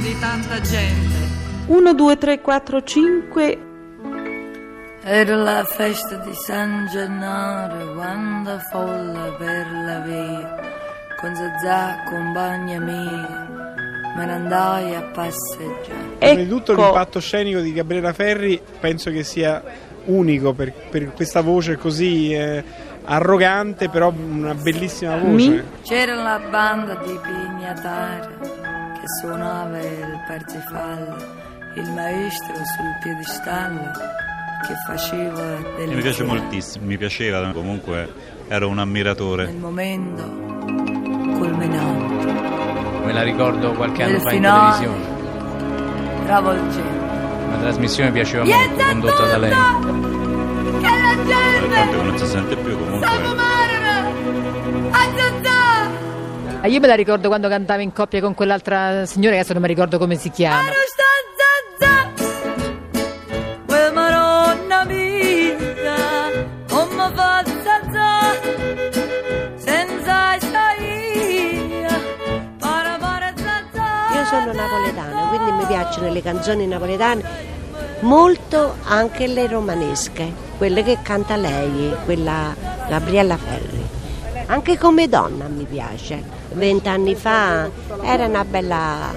di tanta gente. 1, 2, 3, 4, 5. Era la festa di San Gennaro quando folla per la via, con Zazà, compagna mia, me ne andai a passeggiare. Ecco. Prima di tutto l'impatto scenico di Gabriela Ferri penso che sia unico per, per questa voce così eh, arrogante, però una bellissima voce. Mi- C'era la banda di pignatari che suonava il parzifallo, il maestro sul piedistallo che faceva delle Mi piace moltissimo, mi piaceva, comunque ero un ammiratore. Nel momento culminante, Me la ricordo qualche anno fa in televisione. travolgente. Una trasmissione piaceva molto, condotta da lei. Che la gente non si sente più comunque. Ah, Io me la ricordo quando cantava in coppia con quell'altra signora, che adesso non mi ricordo come si chiama. Io sono napoletana, quindi mi piacciono le canzoni napoletane, molto anche le romanesche, quelle che canta lei, quella Gabriella Ferri. Anche come donna mi piace. Vent'anni fa era una bella,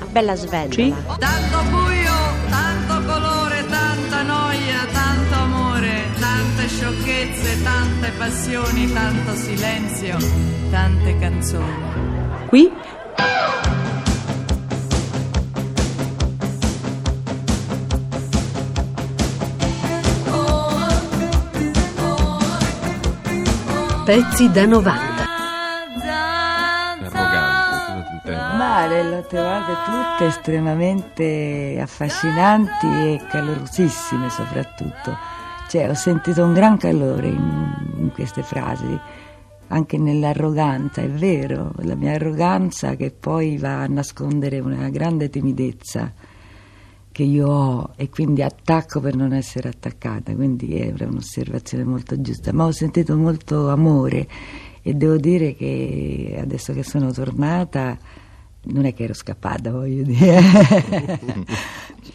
una bella sventola. Tanto buio, tanto colore, tanta noia, tanto amore, tante sciocchezze, tante passioni, tanto silenzio, tante canzoni. Qui Pezzi da 90. Trovate tutte estremamente affascinanti e calorosissime soprattutto. Cioè, ho sentito un gran calore in, in queste frasi, anche nell'arroganza, è vero, la mia arroganza che poi va a nascondere una grande timidezza che io ho e quindi attacco per non essere attaccata, quindi è un'osservazione molto giusta, ma ho sentito molto amore e devo dire che adesso che sono tornata non è che ero scappata, voglio dire,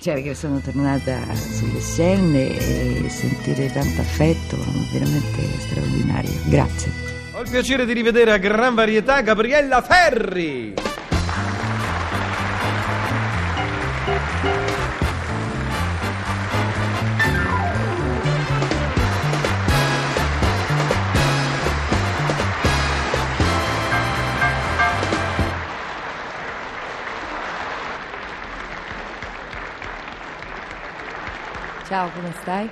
cioè che sono tornata sulle scene e sentire tanto affetto, veramente straordinario, grazie. Ho il piacere di rivedere a gran varietà Gabriella Ferri. Ciao, come stai?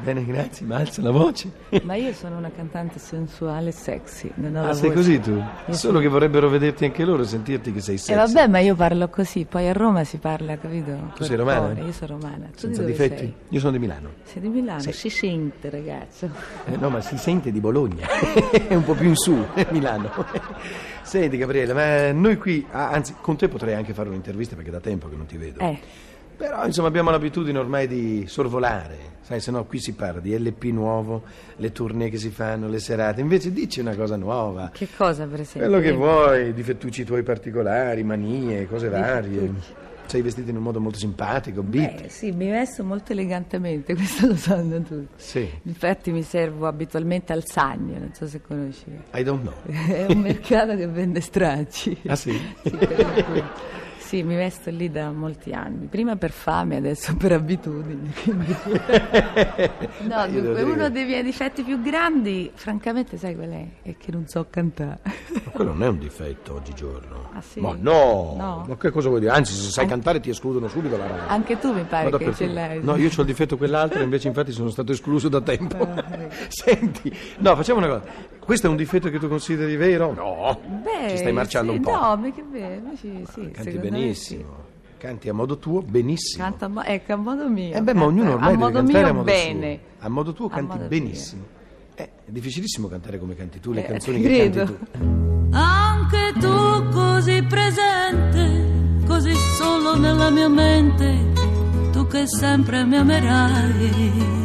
Bene, grazie, ma alza la voce. Ma io sono una cantante sensuale e sexy, non ho Ah, sei voce. così tu? Io Solo sono- che vorrebbero vederti anche loro e sentirti che sei E sexy. vabbè, ma io parlo così, poi a Roma si parla, capito? Tu sei romana? cuore, Io sono romana. Tu Senza di difetti? sei? Io sono di Milano. Sei di Milano? Sì. Si sente, ragazzo. Eh, no, ma si sente di Bologna. È un po' più in su, eh, Milano. Senti, Gabriele, ma noi qui, ah, anzi, con te potrei anche fare un'intervista perché da tempo che non ti vedo. Eh, Però, insomma, abbiamo l'abitudine ormai di sorvolare. Sai, se no qui si parla di LP nuovo, le tournée che si fanno, le serate. Invece dici una cosa nuova. che cosa per esempio? Quello che vuoi, difettucci tuoi particolari, manie, cose varie. Sei vestito in un modo molto simpatico, beat. Eh, sì, mi vesto molto elegantemente, questo lo sanno tutti. Sì, Infatti mi servo abitualmente al Sagno, non so se conosci. I don't know. È un mercato che vende stracci. Ah sì? Sì, sì, mi vesto lì da molti anni, prima per fame, adesso per abitudine. quindi- No, dunque, uno dei miei difetti più grandi, francamente, sai qual è? È che non so cantare. Ma quello non è un difetto oggigiorno. Ah, sì? Ma no! No. Ma che cosa vuoi dire? Anzi, se sai An- cantare ti escludono subito la radio. Anche tu mi pare che ce l'hai. No, io ho il difetto quell'altro, invece infatti sono stato escluso da tempo. Ah. Senti, no, facciamo una cosa. Questo è un difetto che tu consideri vero? No. Beh, Ci stai marciando sì, un po'. No, ma che bello, sì, sì, Canti secondo me benissimo. Canti a modo tuo benissimo. Canta ecco, a modo mio. Eh beh, ma ognuno ormai a deve modo cantare mio a modo bene. suo. A modo tuo A canti modo benissimo. Eh, è difficilissimo cantare come canti tu, le Eh, canzoni ti che credo. canti tu. Anche tu così presente, così solo nella mia mente, tu che sempre mi amerai.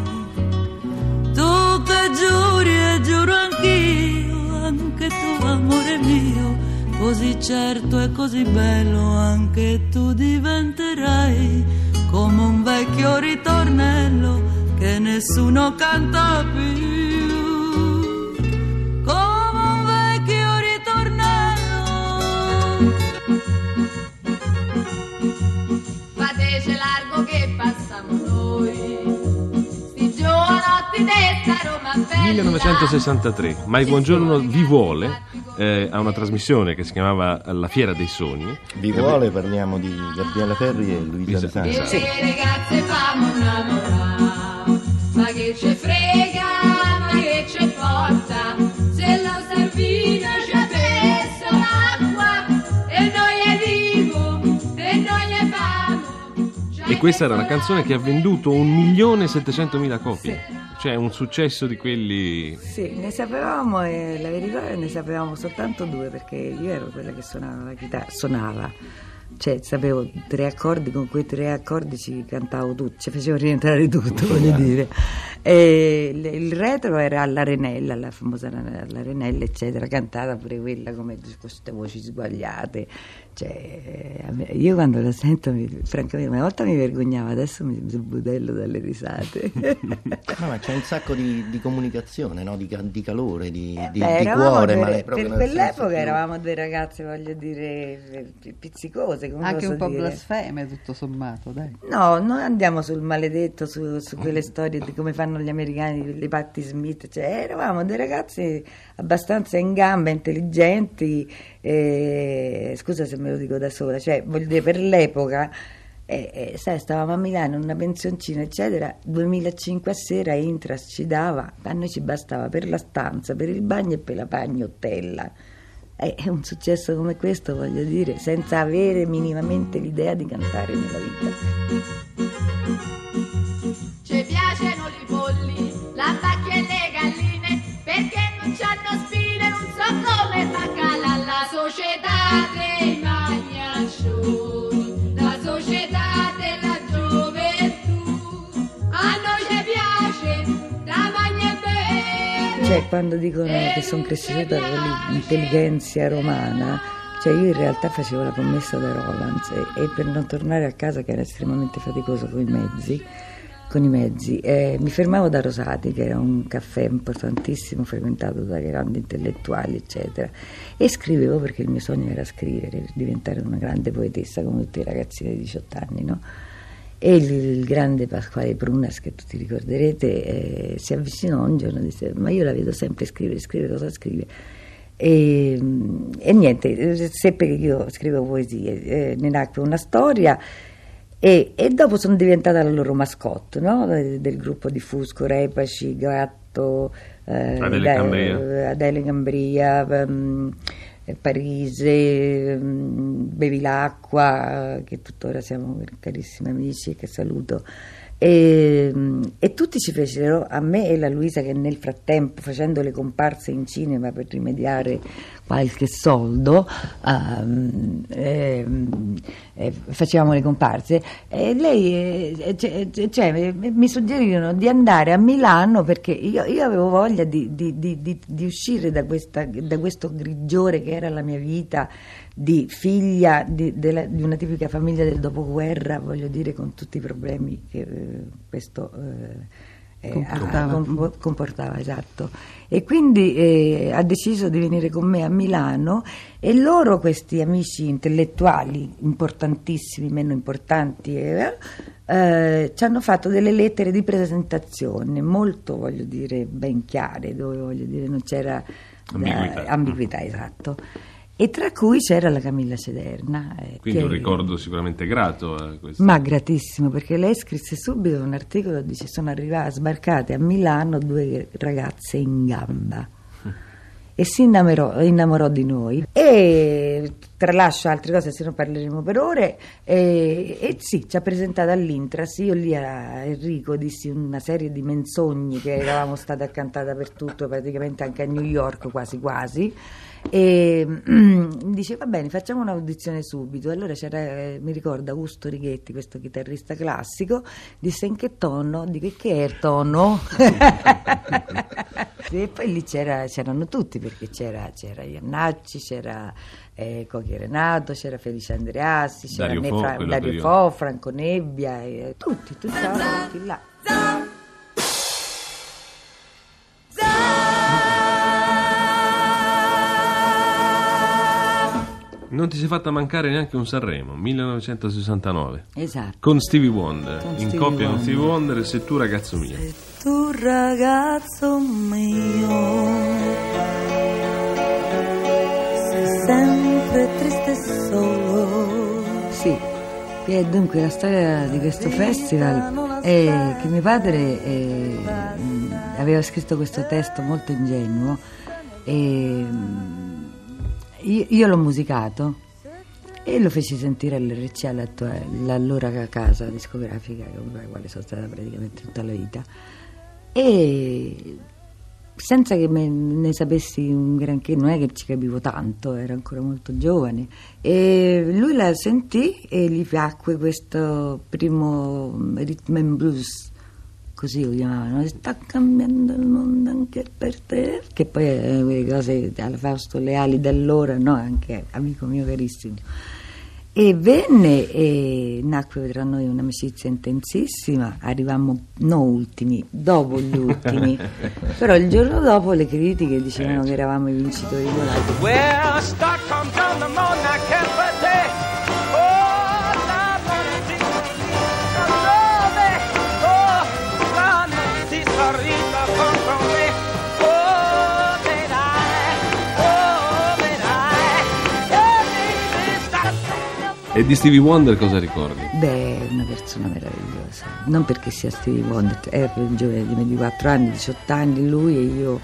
Tu che giuri e giuro anch'io, anche tu amore mio, così certo e così bello anche tu diventerai come un vecchio ritornello che nessuno canta più. Come un vecchio ritornello. Fatece largo che passiamo noi, sti giovanotti desta Roma bella. 1963, Mai Buongiorno vi vuole eh, a una trasmissione che si chiamava La Fiera dei Sogni. Vi vuole parliamo di Gabriele Ferri e Luisa De Sanza. E le ragazze famo innamorare, ma che ce frega, ma che ce porta, se lo servino ci ha messo l'acqua, e noi è vivo, e noi è famo. E questa era una canzone che ha venduto 1.700.000 copie. Cioè un successo di quelli... Sì, ne sapevamo, e la verità è che ne sapevamo soltanto due perché io ero quella che suonava la chitarra, suonava, cioè sapevo tre accordi, con quei tre accordi ci cantavo tutto, ci facevo rientrare tutto, voglio dire. E il retro era all'Arenella, la famosa all'Arenella, eccetera, cantata pure quella come queste voci sbagliate. Cioè, io quando la sento, mi- francamente, una volta mi vergognavo, adesso mi budello dalle risate. No, ma c'è un sacco di, di comunicazione, no? di, di calore, di, di- Beh, di eravamo cuore. proprio per quell'epoca più- eravamo due ragazze, voglio dire, pi- pizzicose. Come Anche un po' dire. blasfeme tutto sommato, dai. No, noi andiamo sul maledetto, su, su quelle storie di come fanno gli americani, le Patti Smith, cioè eravamo dei ragazzi abbastanza in gamba, intelligenti, eh, scusa se me lo dico da sola, cioè voglio dire per l'epoca, eh, eh, sai, stavamo a Milano in una pensioncina eccetera, 2005 a sera Intras ci dava, a noi ci bastava per la stanza, per il bagno e per la pagnottella. Eh, È un successo come questo, voglio dire, senza avere minimamente l'idea di cantare nella vita. Cioè, quando dicono che sono cresciuta con l'intelligenza romana, cioè io in realtà facevo la commessa da Rolands e, e per non tornare a casa, che era estremamente faticoso con i mezzi, con i mezzi eh, mi fermavo da Rosati, che era un caffè importantissimo, frequentato da grandi intellettuali, eccetera, e scrivevo perché il mio sogno era scrivere, diventare una grande poetessa come tutti i ragazzini di 18 anni, no? E il, il grande Pasquale Prunas, che tutti ricorderete, eh, si avvicinò un giorno e disse: Ma io la vedo sempre scrivere, scrivere, cosa scrive? E, e niente, seppe che io scrivevo poesie, eh, ne nacque una storia. E, e dopo sono diventata la loro mascotte no? del, gruppo di Fusco, Repaci, Gatto, eh, Adele Cambria. Adele Cambria, ehm, eh, Parise, ehm, Bevilacqua, che tuttora siamo carissimi amici che saluto. E, e tutti ci fecero, a me e la Luisa che nel frattempo facendo le comparse in cinema per rimediare qualche soldo, ehm, ehm, eh, facevamo le comparse, e lei eh, cioè, cioè, mi- mi suggerirono di andare a Milano perché io, io avevo voglia di- di- di- di uscire da, questa- da questo grigiore che era la mia vita di figlia di, della- di una tipica famiglia del dopoguerra, voglio dire, con tutti i problemi che eh, questo eh, eh, Comportava. ha- compo- comportava, esatto. E quindi eh, ha deciso di venire con me a Milano e loro, questi amici intellettuali importantissimi, meno importanti, eh, eh, ci hanno fatto delle lettere di presentazione molto, voglio dire, ben chiare, dove voglio dire non c'era da- Ambiguità. ambiguità, esatto. E tra cui c'era la Camilla Cederna. eh, Quindi un ricordo sicuramente grato a questo. ma gratissimo perché lei scrisse subito un articolo dice sono arrivate sbarcate a Milano due ragazze in gamba e si innamorò, innamorò di noi e tralascio altre cose se no parleremo per ore e, e sì ci ha presentato all'Intras io lì a Enrico dissi una serie di menzogne che eravamo state accantate dappertutto praticamente anche a New York quasi quasi e dice va bene facciamo un'audizione subito allora c'era eh, mi ricordo Augusto Righetti questo chitarrista classico disse in che tono dico "E che è il tono E poi lì c'era- c'erano tutti, perché c'era, c'era Iannacci, c'era eh, Cocchi Renato, c'era Felice Andreassi, c'era Dario Ne- Fo, Dario. Fo, Franco Nebbia, eh, tutti, tutti tutti là. Non ti sei fatta mancare neanche un Sanremo, 1969. Esatto. Con Stevie Wonder, Con in Stevie coppia con. Stevie Wonder e Se tu ragazzo mio. tu ragazzo mio sei sempre triste e solo Sì, e dunque la storia di questo festival è che mio padre eh, aveva scritto questo testo molto ingenuo e io, io l'ho musicato e lo feci sentire all'RCA, l'allora casa discografica con la quale sono stata praticamente tutta la vita e senza che ne sapessi un granché, non è che ci capivo tanto, ero ancora molto giovane. E lui la sentì e gli piacque questo primo rhythm and blues, così lo chiamavano, sta cambiando il mondo anche per te, che poi è quelle cose alla Fausto Leali d'allora, no? anche amico mio carissimo. E venne e nacque tra noi un'amicizia intensissima, arrivammo non ultimi, dopo gli ultimi, però il giorno dopo le critiche dicevano che eravamo i vincitori volati. Well, E di Stevie Wonder cosa ricordi? Beh, una persona meravigliosa, non perché sia Stevie Wonder, era più giovane di me di 4 anni, 18 anni lui e io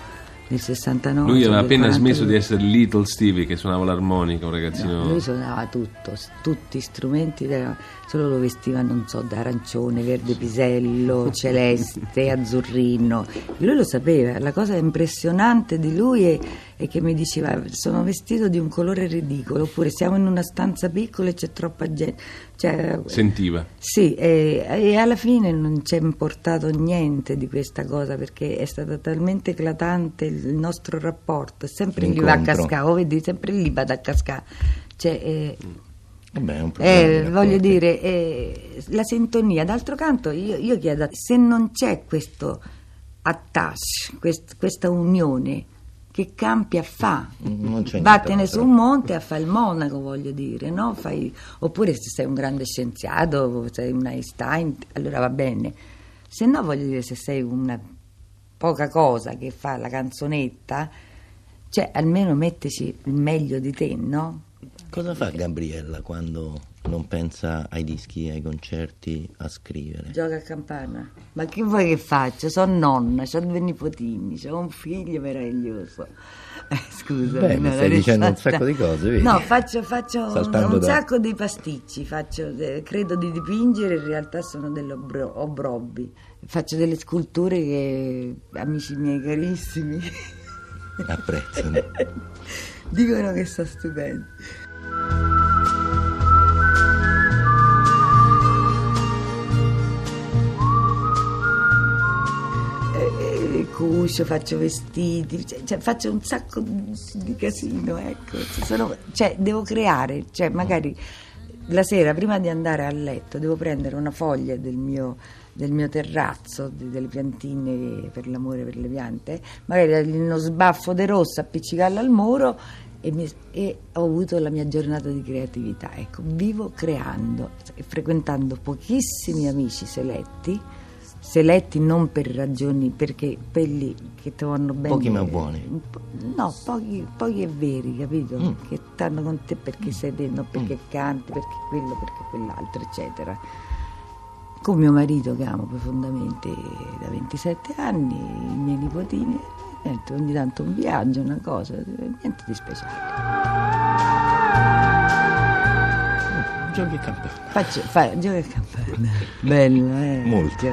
nel 69. Lui aveva appena smesso 42. di essere Little Stevie che suonava l'armonica, un ragazzino... Lui suonava tutto, tutti gli strumenti, da- solo lo vestiva, non so, d'arancione, verde pisello, celeste, azzurrino. Lui lo sapeva, la cosa impressionante di lui è, è che mi diceva sono vestito di un colore ridicolo, oppure siamo in una stanza piccola e c'è troppa gente. Cioè, Sentiva. sì, e, e alla fine non ci è importato niente di questa cosa perché è stato talmente eclatante il nostro rapporto, è sempre lì va a cascare, oh, vedi, sempre lì vado a cascare. Cioè, eh, Vabbè, è un problema. eh, di rapporti. voglio dire, eh, la sintonia. D'altro canto, io, io chiedo, se non c'è questo attach, quest- questa unione, che campi a fa? C'è Vattene su un monte a fare il monaco, voglio dire, no? Fai- oppure se sei un grande scienziato, sei un Einstein, allora va bene. Se no, voglio dire, se sei una poca cosa che fa la canzonetta, cioè almeno metteci il meglio di te, no? Cosa fa Gabriella quando non pensa ai dischi, ai concerti, a scrivere? Gioca a campana. Ma che vuoi che faccia? Sono nonna, ho due nipotini, ho un figlio meraviglioso. Eh, scusa, Beh, mi stai dicendo un sacco di cose, vedi? No, faccio, faccio un, Saltando un da- sacco di pasticci, faccio, eh, credo di dipingere, in realtà sono degli obro- obrobbi. Faccio delle sculture che amici miei carissimi Apprezzano. dicono che sono stupendi. Cucio, faccio vestiti, cioè, cioè, faccio un sacco di, casino, ecco. Ci sono- cioè, devo creare, cioè, magari la sera prima di andare a letto devo prendere una foglia del mio, del mio terrazzo, di- delle piantine per l'amore per le piante, magari uno sbaffo di rossa, appiccicarla al muro e, mi- e ho avuto la mia giornata di creatività. Ecco, vivo creando e frequentando pochissimi amici seletti, seletti non per ragioni, perché quelli che ti vanno bene. Pochi ma buoni. No, pochi, pochi e veri, capito? Mm. Che stanno con te perché sei te, non perché canti, perché quello, perché quell'altro, eccetera. Con mio marito che amo profondamente da 27 anni, i miei nipotini, niente, ogni tanto un viaggio, una cosa, niente di speciale. Giochi a campana. Faccio, fa, gioco a campana. Bello, eh? Molto.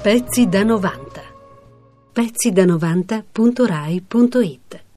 Pezzi da 90. Pezzi da 90.rai.it